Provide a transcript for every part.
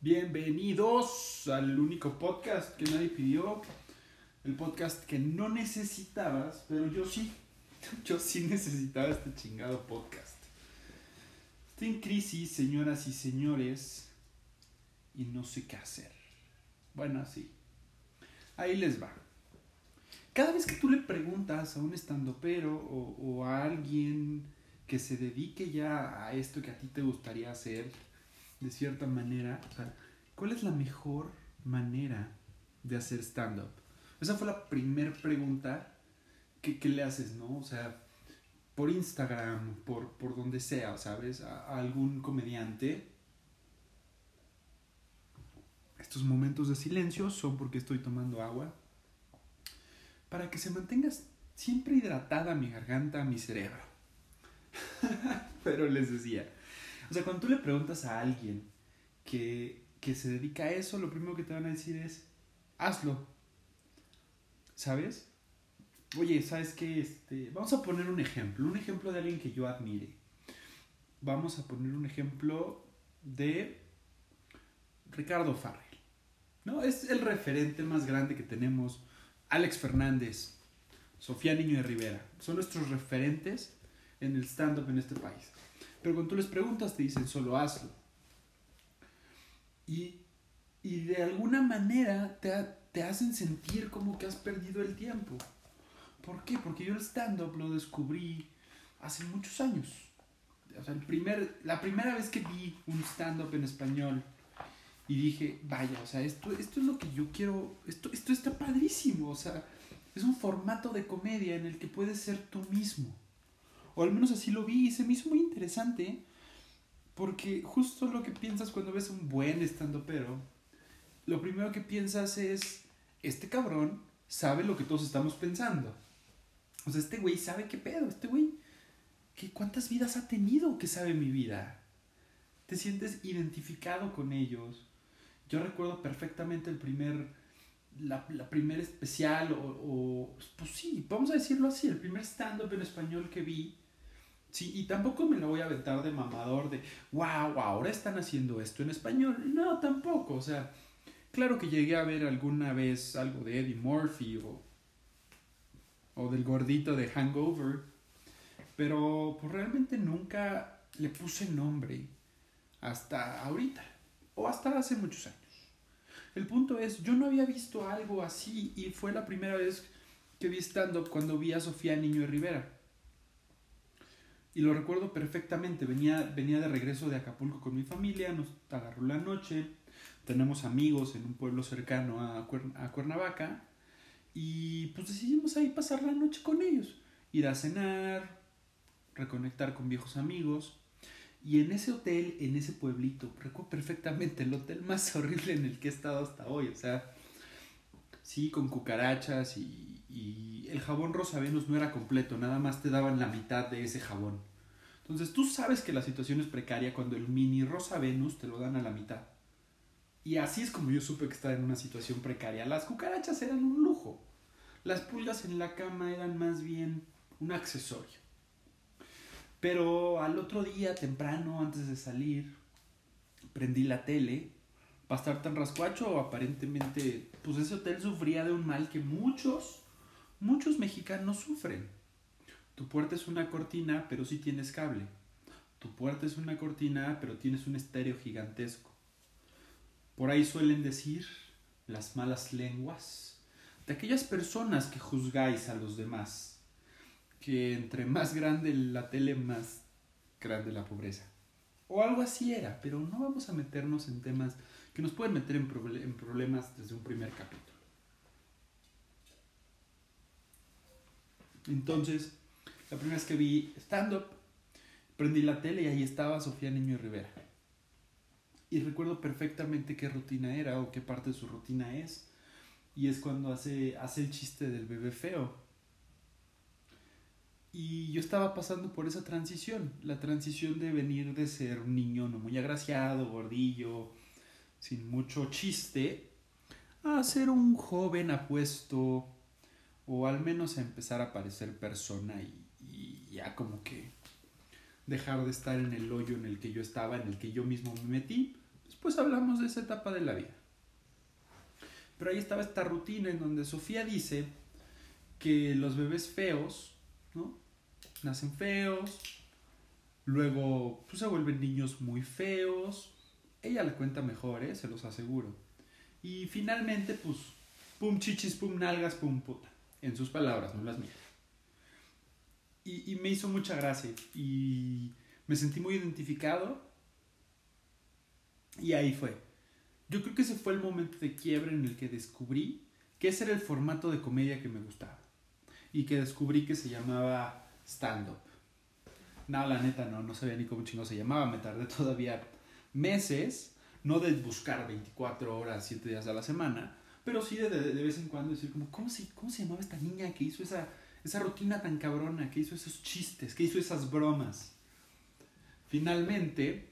Bienvenidos al único podcast que nadie pidió. El podcast que no necesitabas, pero yo sí. Yo sí necesitaba este chingado podcast. Estoy en crisis, señoras y señores, y no sé qué hacer. Bueno, sí. Ahí les va. Cada vez que tú le preguntas a un estandopero o, o a alguien que se dedique ya a esto que a ti te gustaría hacer, de cierta manera, ¿cuál es la mejor manera de hacer stand-up? Esa fue la primera pregunta que, que, le haces, ¿no? O sea, por Instagram, por, por donde sea, ¿sabes? A, a algún comediante. Estos momentos de silencio son porque estoy tomando agua. Para que se mantenga siempre hidratada mi garganta, mi cerebro. Pero les decía, o sea, cuando tú le preguntas a alguien que, que se dedica a eso, lo primero que te van a decir es, hazlo. ¿Sabes? Oye, ¿sabes qué? Este, vamos a poner un ejemplo, un ejemplo de alguien que yo admire. Vamos a poner un ejemplo de Ricardo Farrell. ¿No? Es el referente más grande que tenemos. Alex Fernández, Sofía Niño de Rivera. Son nuestros referentes en el stand-up en este país. Pero cuando tú les preguntas, te dicen solo hazlo. Y, y de alguna manera te, te hacen sentir como que has perdido el tiempo. ¿Por qué? Porque yo el stand-up lo descubrí hace muchos años. O sea, el primer, la primera vez que vi un stand-up en español y dije, vaya, o sea, esto, esto es lo que yo quiero, esto, esto está padrísimo, o sea, es un formato de comedia en el que puedes ser tú mismo. O al menos así lo vi y se me hizo muy interesante porque justo lo que piensas cuando ves un buen estando pero, lo primero que piensas es, este cabrón sabe lo que todos estamos pensando. O sea, este güey sabe qué pedo, este güey, ¿qué, ¿cuántas vidas ha tenido que sabe mi vida? Te sientes identificado con ellos. Yo recuerdo perfectamente el primer, la, la primer especial, o, o, pues sí, vamos a decirlo así, el primer stand-up en español que vi Sí, y tampoco me lo voy a aventar de mamador de, wow, ahora están haciendo esto en español. No, tampoco. O sea, claro que llegué a ver alguna vez algo de Eddie Murphy o, o del gordito de Hangover, pero pues realmente nunca le puse nombre hasta ahorita o hasta hace muchos años. El punto es, yo no había visto algo así y fue la primera vez que vi stand-up cuando vi a Sofía Niño de Rivera. Y lo recuerdo perfectamente, venía, venía de regreso de Acapulco con mi familia, nos agarró la noche, tenemos amigos en un pueblo cercano a, a Cuernavaca y pues decidimos ahí pasar la noche con ellos, ir a cenar, reconectar con viejos amigos. Y en ese hotel, en ese pueblito, recuerdo perfectamente el hotel más horrible en el que he estado hasta hoy, o sea, sí, con cucarachas y, y el jabón Rosa Venus no era completo, nada más te daban la mitad de ese jabón. Entonces tú sabes que la situación es precaria cuando el mini Rosa Venus te lo dan a la mitad. Y así es como yo supe que estaba en una situación precaria. Las cucarachas eran un lujo. Las pulgas en la cama eran más bien un accesorio. Pero al otro día, temprano, antes de salir, prendí la tele. Para estar tan rascuacho, aparentemente, pues ese hotel sufría de un mal que muchos, muchos mexicanos sufren. Tu puerta es una cortina, pero sí tienes cable. Tu puerta es una cortina, pero tienes un estéreo gigantesco. Por ahí suelen decir las malas lenguas de aquellas personas que juzgáis a los demás, que entre más grande la tele, más grande la pobreza. O algo así era, pero no vamos a meternos en temas que nos pueden meter en, en problemas desde un primer capítulo. Entonces, la primera vez que vi stand-up, prendí la tele y ahí estaba Sofía Niño Rivera. Y recuerdo perfectamente qué rutina era o qué parte de su rutina es. Y es cuando hace, hace el chiste del bebé feo. Y yo estaba pasando por esa transición, la transición de venir de ser un niño no muy agraciado, gordillo, sin mucho chiste, a ser un joven apuesto, o al menos empezar a parecer persona y, ya como que dejar de estar en el hoyo en el que yo estaba, en el que yo mismo me metí, después hablamos de esa etapa de la vida. Pero ahí estaba esta rutina en donde Sofía dice que los bebés feos, ¿no? Nacen feos, luego pues, se vuelven niños muy feos. Ella le cuenta mejor, ¿eh? se los aseguro. Y finalmente, pues, pum chichis, pum nalgas, pum puta. En sus palabras, no las mías. Y, me hizo mucha gracia. Y me sentí muy identificado. Y ahí fue. Yo creo que ese fue el momento de quiebre en el que descubrí que ese era el formato de comedia que me gustaba. Y que descubrí que se llamaba stand-up. No, la neta no, no sabía ni cómo chingo se llamaba. Me tardé todavía meses, no de buscar 24 horas, 7 días a la semana, pero sí de, de, vez en cuando decir como, ¿cómo se, ¿cómo se llamaba esta niña que hizo esa, esa rutina tan cabrona, que hizo esos chistes, que hizo esas bromas? Finalmente,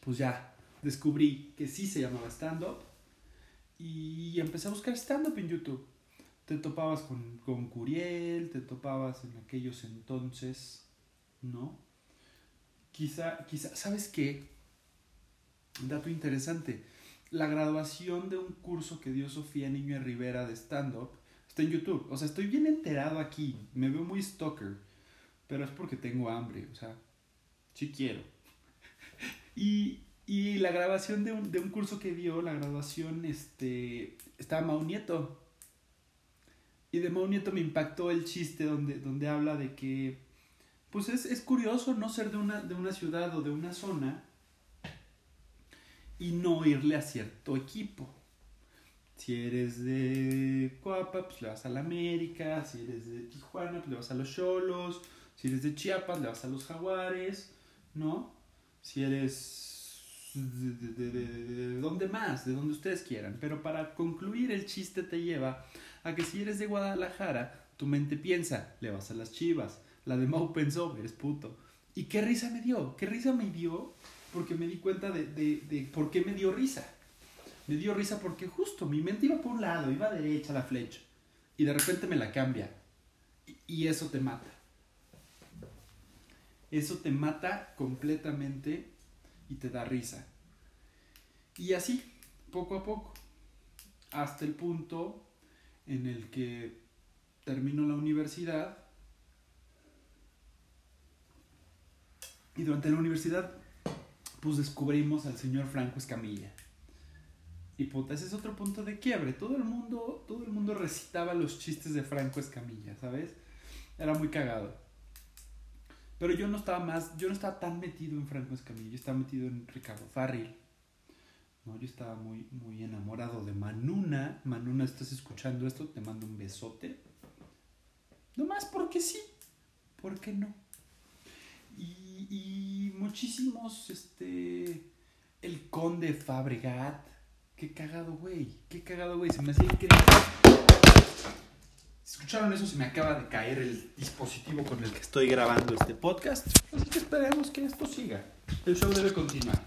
pues ya descubrí que sí se llamaba stand-up y empecé a buscar stand-up en YouTube. Te topabas con, con Curiel, te topabas en aquellos entonces, ¿no? Quizá, quizá, ¿sabes qué? Dato interesante. La graduación de un curso que dio Sofía Niño Rivera de stand-up está en YouTube. O sea, estoy bien enterado aquí. Me veo muy stalker. Pero es porque tengo hambre. O sea, sí quiero. y, y la grabación de un, de un curso que dio, la graduación, este, estaba Mau Nieto. Y de Mau Nieto me impactó el chiste donde, donde habla de que, pues es, es curioso no ser de una, de una ciudad o de una zona y no irle a cierto equipo. Si eres de Coapa, pues le vas a la América. Si eres de Tijuana, pues le vas a los Cholos. Si eres de Chiapas, le vas a los Jaguares, ¿no? Si eres de, de, de, donde más, de donde ustedes quieran. Pero para concluir, el chiste te lleva a que si eres de Guadalajara, tu mente piensa, le vas a las chivas. La de Mau pensó, eres puto. ¿Y qué risa me dio? ¿Qué risa me dio? Porque me di cuenta de, de, de por qué me dio risa. Me dio risa porque justo mi mente iba por un lado, iba derecha la flecha. Y de repente me la cambia. Y, y eso te mata. Eso te mata completamente y te da risa. Y así, poco a poco, hasta el punto en el que termino la universidad. Y durante la universidad, pues descubrimos al señor Franco Escamilla. Y puta, ese es otro punto de quiebre. Todo el mundo, todo el mundo recitaba los chistes de Franco Escamilla, ¿sabes? Era muy cagado. Pero yo no estaba más, yo no estaba tan metido en Franco Escamilla, yo estaba metido en Ricardo Farril. No, yo estaba muy, muy enamorado de Manuna. Manuna, estás escuchando esto, te mando un besote. No más porque sí, ¿por qué no? Y, muchísimos, este, el conde Fabregat. Qué cagado, güey. Qué cagado, güey. Se me hacía increíble. ¿Escucharon eso? Se me acaba de caer el dispositivo con el que estoy grabando este podcast. Así que esperemos que esto siga. El show debe continuar.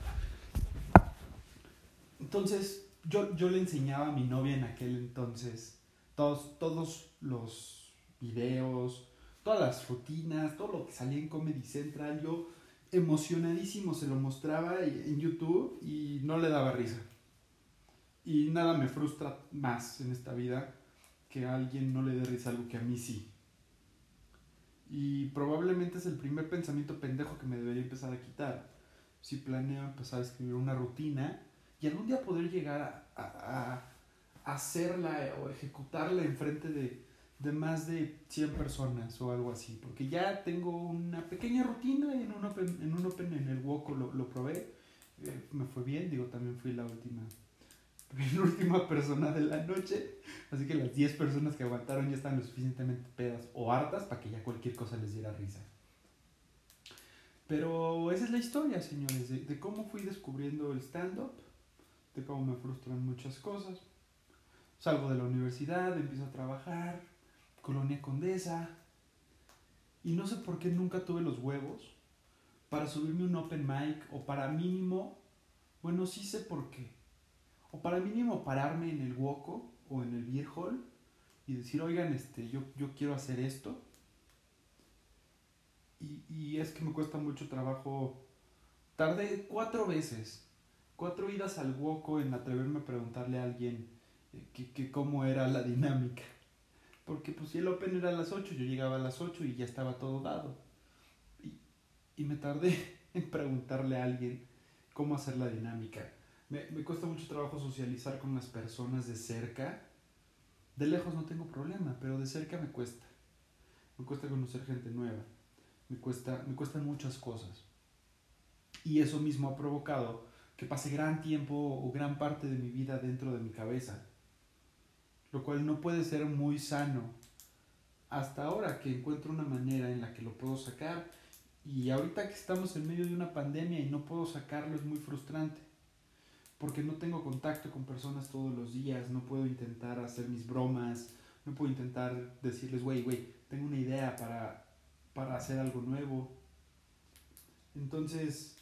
Entonces, yo, yo le enseñaba a mi novia en aquel entonces todos, todos los videos, todas las rutinas, todo lo que salía en Comedy Central. Yo emocionadísimo se lo mostraba en YouTube y no le daba risa. Y nada me frustra más en esta vida que a alguien no le dé risa algo que a mí sí. Y probablemente es el primer pensamiento pendejo que me debería empezar a quitar. Si planeo empezar a escribir una rutina y algún día poder llegar a, a, hacerla o ejecutarla enfrente de, de más de 100 personas o algo así. Porque ya tengo una pequeña rutina en un Open en, un open en el Woco lo, lo probé. Eh, me fue bien, digo, también fui la última la última persona de la noche. Así que las 10 personas que aguantaron ya están lo suficientemente pedas o hartas para que ya cualquier cosa les diera risa. Pero esa es la historia, señores, de, de cómo fui descubriendo el stand-up, de cómo me frustran muchas cosas. Salgo de la universidad, empiezo a trabajar, Colonia Condesa, y no sé por qué nunca tuve los huevos para subirme un open mic o para mínimo, bueno, sí sé por qué o para mínimo pararme en el Woco o en el Beer Hall y decir, oigan, este, yo, yo quiero hacer esto. Y, y es que me cuesta mucho trabajo. Tardé cuatro veces cuatro idas al hueco en atreverme a preguntarle a alguien eh, que, que cómo era la dinámica. Porque pues si el Open era a las 8, yo llegaba a las 8 y ya estaba todo dado. Y, y me tardé en preguntarle a alguien cómo hacer la dinámica. Me, me cuesta mucho trabajo socializar con las personas de cerca. De lejos no tengo problema, pero de cerca me cuesta. Me cuesta conocer gente nueva. Me, cuesta, me cuestan muchas cosas. Y eso mismo ha provocado que pase gran tiempo o gran parte de mi vida dentro de mi cabeza lo cual no puede ser muy sano. Hasta ahora que encuentro una manera en la que lo puedo sacar y ahorita que estamos en medio de una pandemia y no puedo sacarlo es muy frustrante porque no tengo contacto con personas todos los días, no puedo intentar hacer mis bromas, no puedo intentar decirles, güey, güey, tengo una idea para, para hacer algo nuevo. Entonces,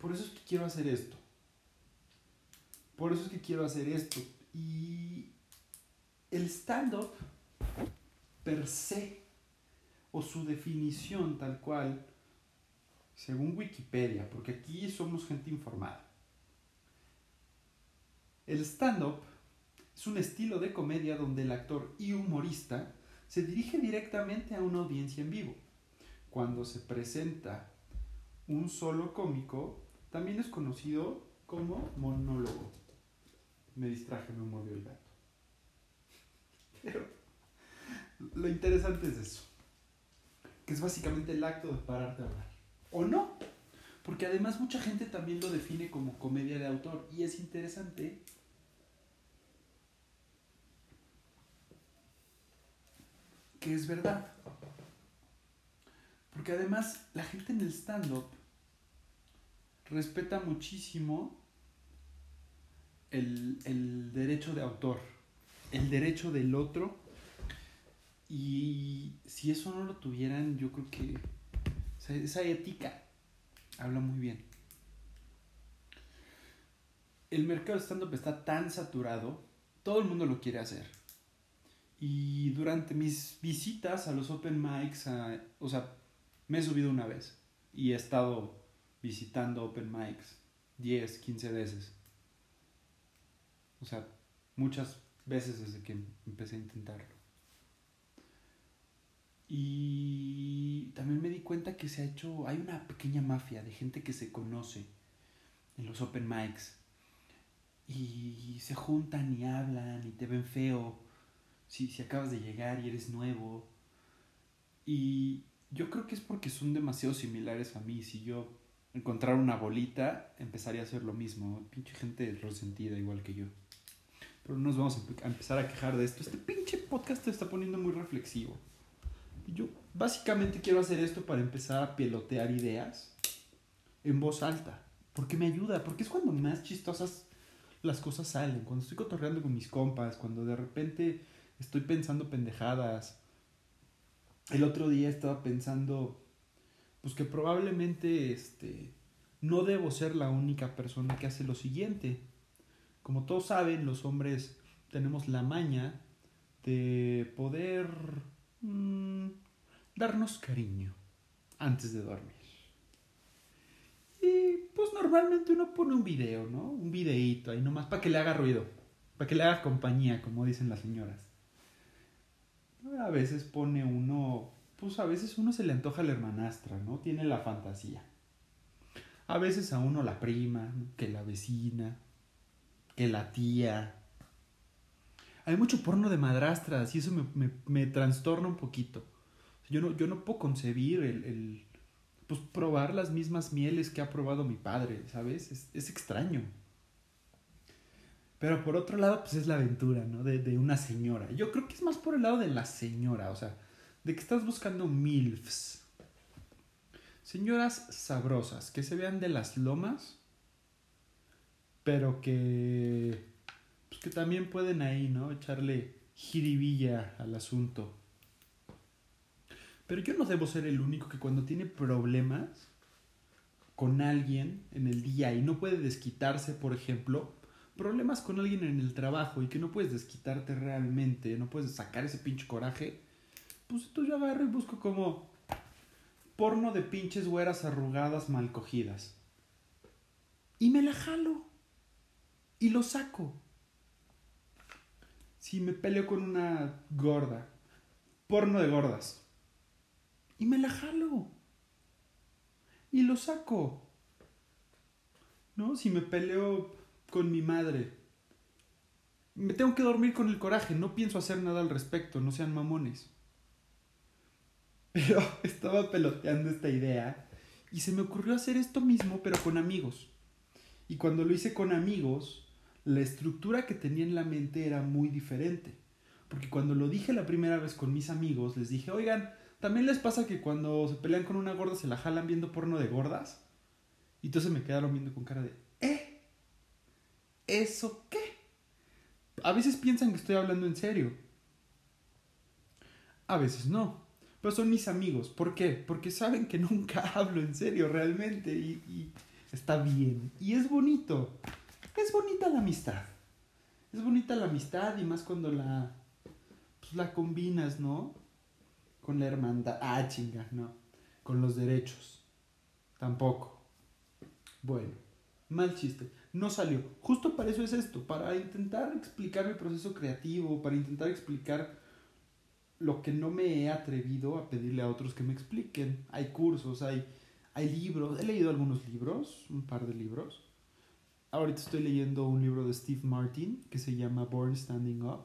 por eso es que quiero hacer esto. Por eso es que quiero hacer esto. Y el stand-up per se, o su definición tal cual, según Wikipedia, porque aquí somos gente informada. El stand-up es un estilo de comedia donde el actor y humorista se dirige directamente a una audiencia en vivo. Cuando se presenta un solo cómico, también es conocido como monólogo. Me distraje, me mordió el gato. Pero lo interesante es eso. Que es básicamente el acto de pararte a hablar. ¿O no? Porque además mucha gente también lo define como comedia de autor. Y es interesante que es verdad. Porque además la gente en el stand-up respeta muchísimo el, el derecho de autor el derecho del otro. Y si eso no lo tuvieran, yo creo que esa ética habla muy bien. El mercado stand-up está tan saturado, todo el mundo lo quiere hacer. Y durante mis visitas a los open mics, o sea, me he subido una vez y he estado visitando open mics 10, 15 veces. O sea, muchas veces desde que empecé a intentarlo. Y también me di cuenta que se ha hecho, hay una pequeña mafia de gente que se conoce en los open mics y se juntan y hablan y te ven feo si, si acabas de llegar y eres nuevo. Y yo creo que es porque son demasiado similares a mí. Si yo encontrara una bolita, empezaría a hacer lo mismo. Pinche gente resentida igual que yo. Pero no nos vamos a empezar a quejar de esto. Este pinche podcast te está poniendo muy reflexivo. yo básicamente quiero hacer esto para empezar a pelotear ideas en voz alta. Porque me ayuda, porque es cuando más chistosas las cosas salen. Cuando estoy cotorreando con mis compas, cuando de repente estoy pensando pendejadas. El otro día estaba pensando, pues que probablemente este, no debo ser la única persona que hace lo siguiente como todos saben, los hombres tenemos la maña de poder mm, darnos cariño antes de dormir. Y pues normalmente uno pone un video, ¿no? Un videíto ahí nomás para que le haga ruido, para que le haga compañía, como dicen las señoras. A veces pone uno, pues a veces uno se le antoja la hermanastra, ¿no? Tiene la fantasía. A veces a uno la prima, que la vecina, que la tía. Hay mucho porno de madrastras y eso me, me, trastorna un poquito. Yo no, yo no puedo concebir el, el, pues probar las mismas mieles que ha probado mi padre, ¿sabes? Es, es extraño. Pero por otro lado, pues es la aventura, ¿no? De, de, una señora. Yo creo que es más por el lado de la señora, o sea, de que estás buscando MILFs. Señoras sabrosas, que se vean de las lomas pero que, pues que también pueden ahí, ¿no? Echarle jiribilla al asunto. Pero yo no debo ser el único que cuando tiene problemas con alguien en el día y no puede desquitarse, por ejemplo, problemas con alguien en el trabajo y que no puedes desquitarte realmente, no puedes sacar ese pinche coraje, pues entonces yo agarro y busco como porno de pinches güeras arrugadas mal cogidas y me la jalo y lo saco. Si me peleo con una gorda, porno de gordas, y me la jalo y lo saco. ¿No? Si me peleo con mi madre, me tengo que dormir con el coraje, no pienso hacer nada al respecto, no sean mamones. Pero estaba peloteando esta idea y se me ocurrió hacer esto mismo, pero con amigos. Y cuando lo hice con amigos, la estructura que tenía en la mente era muy diferente. Porque cuando lo dije la primera vez con mis amigos, les dije, oigan, ¿también les pasa que cuando se pelean con una gorda se la jalan viendo porno de gordas? Y entonces me quedaron viendo con cara de, ¿eh? ¿Eso qué? A veces piensan que estoy hablando en serio. A veces no. Pero son mis amigos. ¿Por qué? Porque saben que nunca hablo en serio realmente. Y, está bien. Y es bonito. Es bonita la amistad. Es bonita la amistad y más cuando la, pues, la combinas, ¿no? Con la hermandad. Ah, chinga, no. Con los derechos. Tampoco. Bueno, mal chiste no salió. Justo para eso es esto, para intentar explicar mi proceso creativo, para intentar explicar lo que no me he atrevido a pedirle a otros que me expliquen. Hay cursos, hay, hay libros, he leído algunos libros, un par de libros. Ahorita estoy leyendo un libro de Steve Martin que se llama Born Standing Up.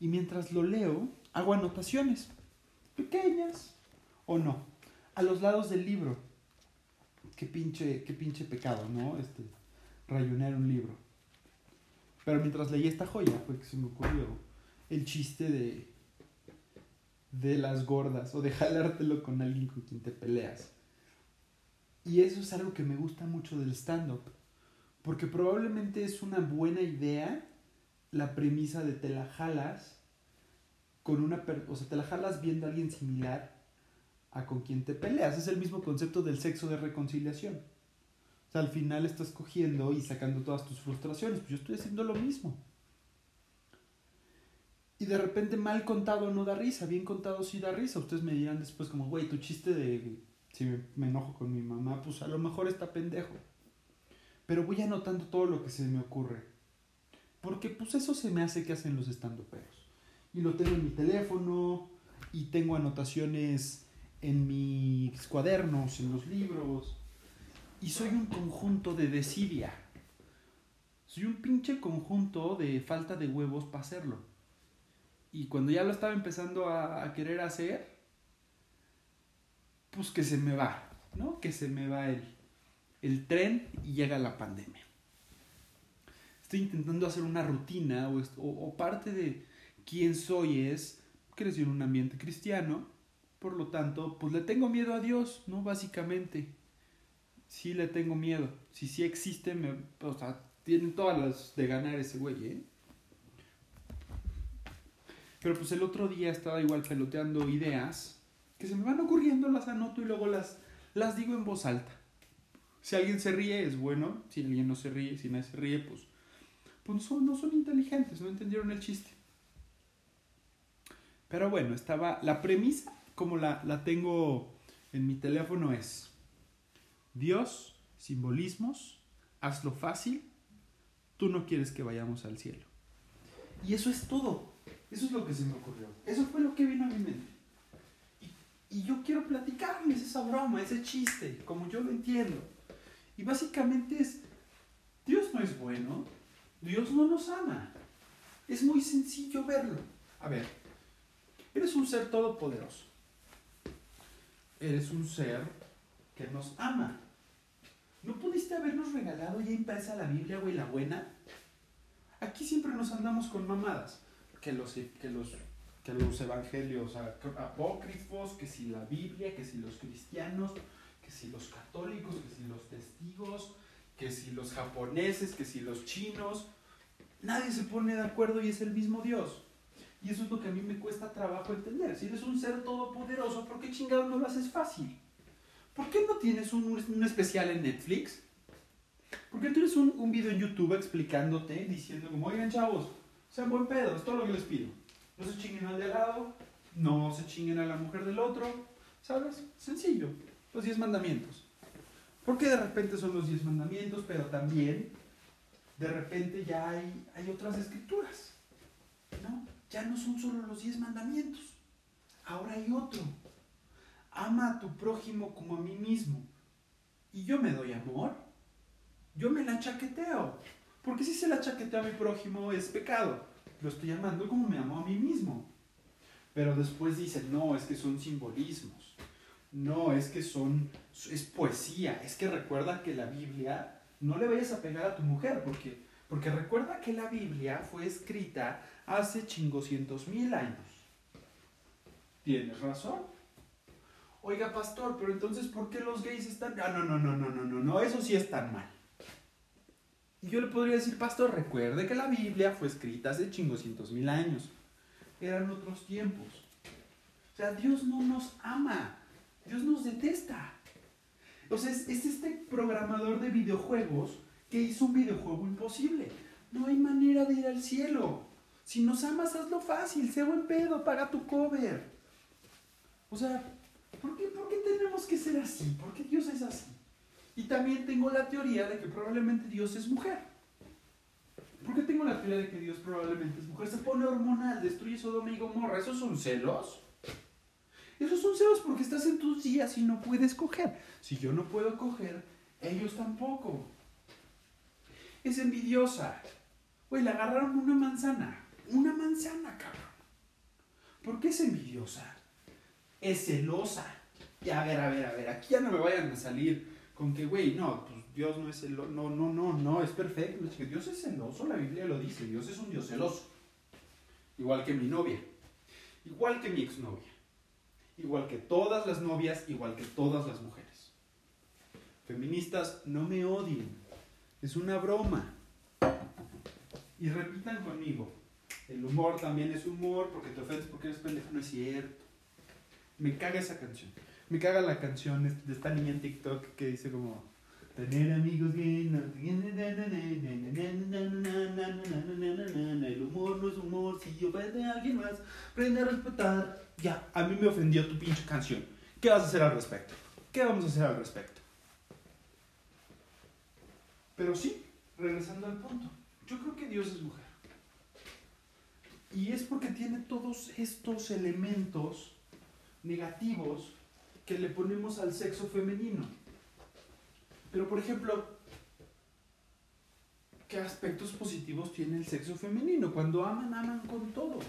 Y mientras lo leo, hago anotaciones, pequeñas o no, a los lados del libro. Qué pinche, qué pinche pecado, ¿no? Este, rayonear un libro. Pero mientras leí esta joya fue que se me ocurrió el chiste de, de las gordas o de jalártelo con alguien con quien te peleas. Y eso es algo que me gusta mucho del stand-up. Porque probablemente es una buena idea la premisa de te la jalas con una... O sea, te la jalas viendo a alguien similar a con quien te peleas. Es el mismo concepto del sexo de reconciliación al final estás cogiendo y sacando todas tus frustraciones. Pues yo estoy haciendo lo mismo. Y de repente mal contado no da risa, bien contado sí da risa. Ustedes me dirán después como, güey, tu chiste de si me, enojo con mi mamá, pues a lo mejor está pendejo. Pero voy anotando todo lo que se me ocurre. Porque pues eso se me hace que hacen los estandoperos. Y lo tengo en mi teléfono y tengo anotaciones en mis cuadernos, en los libros y soy un conjunto de desidia. Soy un pinche conjunto de falta de huevos para hacerlo. Y cuando ya lo estaba empezando a, querer hacer, pues que se me va, ¿no? Que se me va el, el tren y llega la pandemia. Estoy intentando hacer una rutina o, parte de quién soy es, crecí en un ambiente cristiano, por lo tanto, pues le tengo miedo a Dios, ¿no? Básicamente sí le tengo miedo. Si sí existe, me, o sea, tienen todas las de ganar ese güey, ¿eh? Pero pues el otro día estaba igual peloteando ideas que se me van ocurriendo, las anoto y luego las, las digo en voz alta. Si alguien se ríe es bueno, si alguien no se ríe, si nadie se ríe, pues, pues son, no son inteligentes, no entendieron el chiste. Pero bueno, estaba la premisa, como la, la tengo en mi teléfono, es Dios, simbolismos, hazlo fácil, tú no quieres que vayamos al cielo. Y eso es todo. Eso es lo que se me ocurrió. Eso fue lo que vino a mi mente. Y, y yo quiero platicarles esa broma, ese chiste, como yo lo entiendo. Y básicamente es, Dios no es bueno, Dios no nos ama. Es muy sencillo verlo. A ver, eres un ser todopoderoso. Eres un ser que nos ama. ¿No pudiste habernos regalado ya impresa la Biblia, güey, la buena? Aquí siempre nos andamos con mamadas. Que los, que los, que los evangelios apócrifos, que si la Biblia, que si los cristianos, que si los católicos, que si los testigos, que si los japoneses, que si los chinos. Nadie se pone de acuerdo y es el mismo Dios. Y eso es lo que a mí me cuesta trabajo entender. Si eres un ser todopoderoso, ¿por qué chingado no lo haces fácil? ¿por qué no tienes un, especial en Netflix? ¿Por qué tienes un, un, video en YouTube explicándote, diciendo como, oigan chavos, sean buen pedo, es todo lo que les pido. No se chinguen al de al lado, no se chinguen a la mujer del otro, ¿sabes? Sencillo, los 10 mandamientos. Porque de repente son los diez mandamientos, pero también de repente ya hay, hay otras escrituras. ¿no? Ya no son solo los diez mandamientos. Ahora hay otro. Ama a tu prójimo como a mí mismo. Y yo me doy amor. Yo me la chaqueteo. Porque si se la chaqueteo a mi prójimo es pecado. Lo estoy amando como me amo a mí mismo. Pero después dicen, no, es que son simbolismos. No, es que son, es poesía. Es que recuerda que la Biblia, no le vayas a pegar a tu mujer, porque, porque recuerda que la Biblia fue escrita hace chingoscientos mil años. Tienes razón. Oiga, pastor, pero entonces, ¿por qué los gays están...? Ah, no, no, no, no, no, no, no, eso sí es tan mal. Y yo le podría decir, pastor, recuerde que la Biblia fue escrita hace chingoscientos mil años. Eran otros tiempos. O sea, Dios no nos ama. Dios nos detesta. O sea, es, es este programador de videojuegos que hizo un videojuego imposible. No hay manera de ir al cielo. Si nos amas, hazlo fácil. Sé buen pedo, paga tu cover. O sea, ¿por qué, ¿por qué tenemos que ser así? ¿Por qué Dios es así? Y también tengo la teoría de que probablemente Dios es mujer. ¿Por qué tengo la teoría de que Dios probablemente es mujer? Se pone hormonal, destruye Sodoma y Gomorra. ¿Esos son celos? Esos son celos porque estás en tus días y no puedes coger. Si yo no puedo coger, ellos tampoco. Es envidiosa. Güey, le agarraron una manzana. Una manzana, cabrón. ¿Por qué es envidiosa? Es celosa. Y a ver, a ver, a ver, aquí ya no me vayan a salir con que, güey, no, pues Dios no es celoso. No, no, no, no, es perfecto. Dios es celoso, la Biblia lo dice. Dios es un Dios celoso. Igual que mi novia. Igual que mi exnovia. Igual que todas las novias, igual que todas las mujeres. Feministas, no me odien. Es una broma. Y repitan conmigo. El humor también es humor porque te ofendes porque eres pendejo. No es cierto. Me caga esa canción. Me caga la canción de esta niña en TikTok que dice como tener amigos que el humor no es humor si yo ofende a alguien más aprende a respetar ya a mí me ofendió tu pinche canción ¿qué vas a hacer al respecto? ¿qué vamos a hacer al respecto? pero sí regresando al punto yo creo que Dios es mujer y es porque tiene todos estos elementos negativos que le ponemos al sexo femenino. Pero, por ejemplo, ¿qué aspectos positivos tiene el sexo femenino? Cuando aman, aman con todo.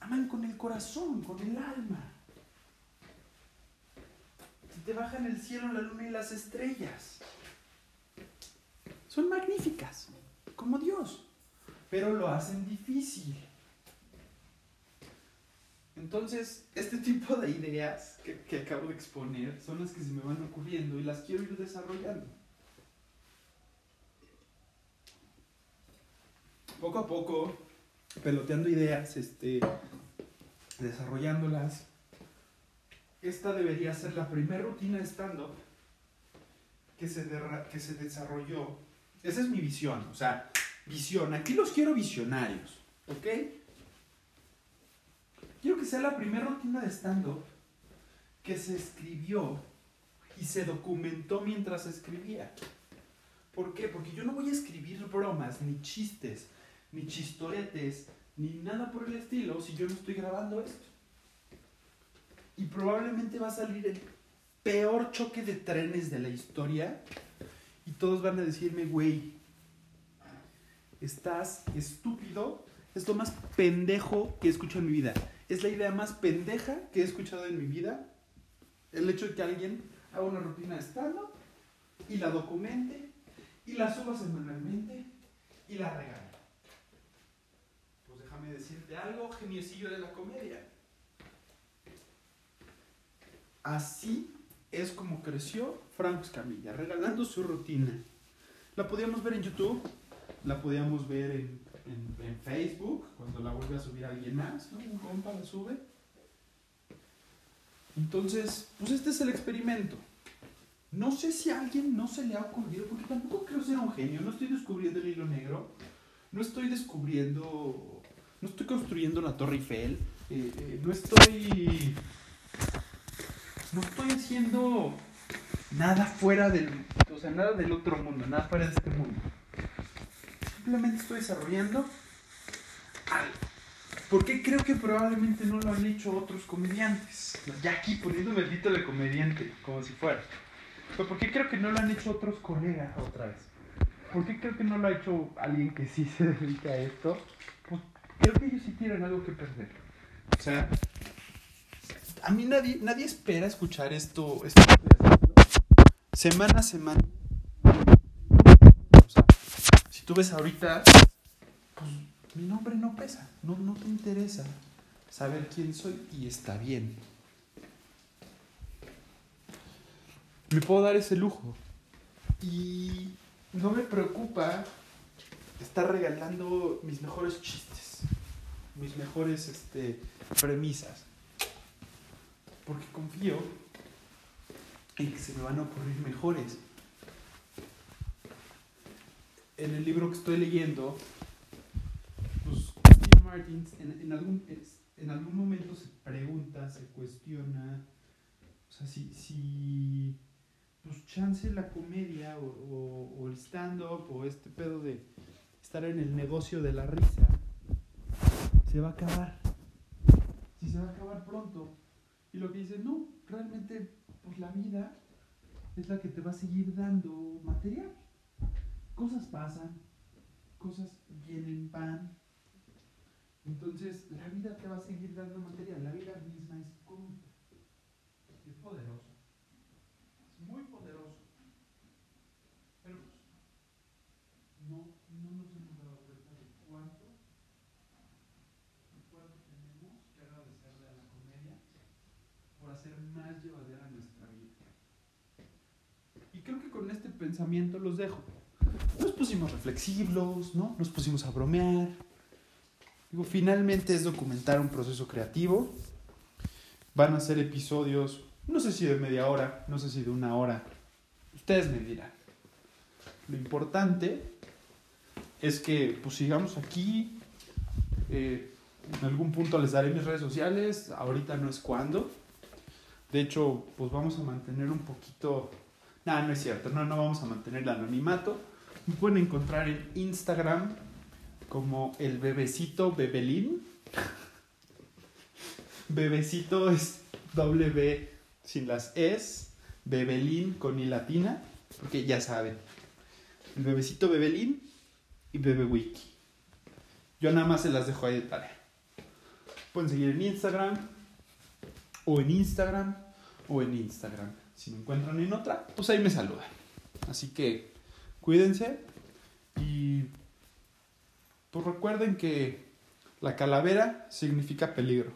Aman con el corazón, con el alma. te bajan el cielo, la luna y las estrellas. Son magníficas, como Dios, pero lo hacen difícil. Entonces, este tipo de ideas que, acabo de exponer son las que se me van ocurriendo y las quiero ir desarrollando. Poco a poco, peloteando ideas, este, desarrollándolas. Esta debería ser la primera rutina de stand-up que, se que se desarrolló. Esa es mi visión, o sea, visión. Aquí los quiero visionarios, ¿ok? Quiero que sea la primera rutina de stand-up que se escribió y se documentó mientras escribía. ¿Por qué? Porque yo no voy a escribir bromas, ni chistes, ni chistoretes, ni nada por el estilo si yo no estoy grabando esto. Y probablemente va a salir el peor choque de trenes de la historia y todos van a decirme, güey, estás estúpido, es lo más pendejo que he escuchado en mi vida es la idea más pendeja que he escuchado en mi vida. El hecho de que alguien haga una rutina de stand y la documente y la suba semanalmente y la regale. Pues déjame decirte algo, geniecillo de la comedia. Así es como creció Franco Escamilla, regalando su rutina. La podíamos ver en YouTube, la podíamos ver en en, Facebook, cuando la vuelve a subir alguien más. Un compa la sube. Entonces, pues este es el experimento. No sé si a alguien no se le ha ocurrido, porque tampoco creo ser un genio, no estoy descubriendo el hilo negro, no estoy descubriendo, no estoy construyendo la Torre Eiffel, eh, eh, no estoy, no estoy haciendo nada fuera del, o sea, nada del otro mundo, nada fuera de este mundo. Simplemente estoy desarrollando algo. ¿Por qué creo que probablemente no lo han hecho otros comediantes? Ya aquí poniéndome el título de comediante, como si fuera. Pero ¿por qué creo que no lo han hecho otros colegas otra vez? ¿Por qué creo que no lo ha hecho alguien que sí se dedica a esto? Pues creo que ellos sí tienen algo que perder. O sea, a mí nadie, nadie espera escuchar esto, esto semana a semana. Ves ahorita, pues mi nombre no pesa, no, no te interesa saber quién soy y está bien. Me puedo dar ese lujo. Y no me preocupa estar regalando mis mejores chistes, mis mejores este, premisas. Porque confío en que se me van a ocurrir mejores. En el libro que estoy leyendo, pues Steve Martin en, algún, en algún momento se pregunta, se cuestiona, o sea, si, si pues chance la comedia o, o, o el stand-up o este pedo de estar en el negocio de la risa se va a acabar. Si se va a acabar pronto. Y lo que dice, no, realmente pues la vida es la que te va a seguir dando material. Cosas pasan, cosas vienen, van. Entonces la vida te va a seguir dando material. La vida misma es cómica. Es poderoso. Es muy poderoso. Pero pues, no, no nos hemos dado cuenta de cuánto, de cuánto tenemos que agradecerle a la comedia por hacer más llevadera nuestra vida. Y creo que con este pensamiento los dejo. Nos pusimos reflexivos, ¿no? Nos pusimos a bromear. Digo, finalmente es documentar un proceso creativo. Van a ser episodios, no sé si de media hora, no sé si de una hora. Ustedes me dirán. Lo importante es que pues sigamos aquí. Eh, en algún punto les daré mis redes sociales. Ahorita no es cuando. De hecho, pues vamos a mantener un poquito... No, no es cierto. No, no vamos a mantener el anonimato. Me pueden encontrar en Instagram como el bebecito Bebelín. bebecito es B sin las S. Bebelín con I latina. Porque ya saben. El bebecito Bebelín y Bebe Wiki. Yo nada más se las dejo ahí de tarea. Pueden seguir en Instagram o en Instagram o en Instagram. Si me encuentran en otra, pues ahí me saludan. Así que cuídense y pues recuerden que la calavera significa peligro.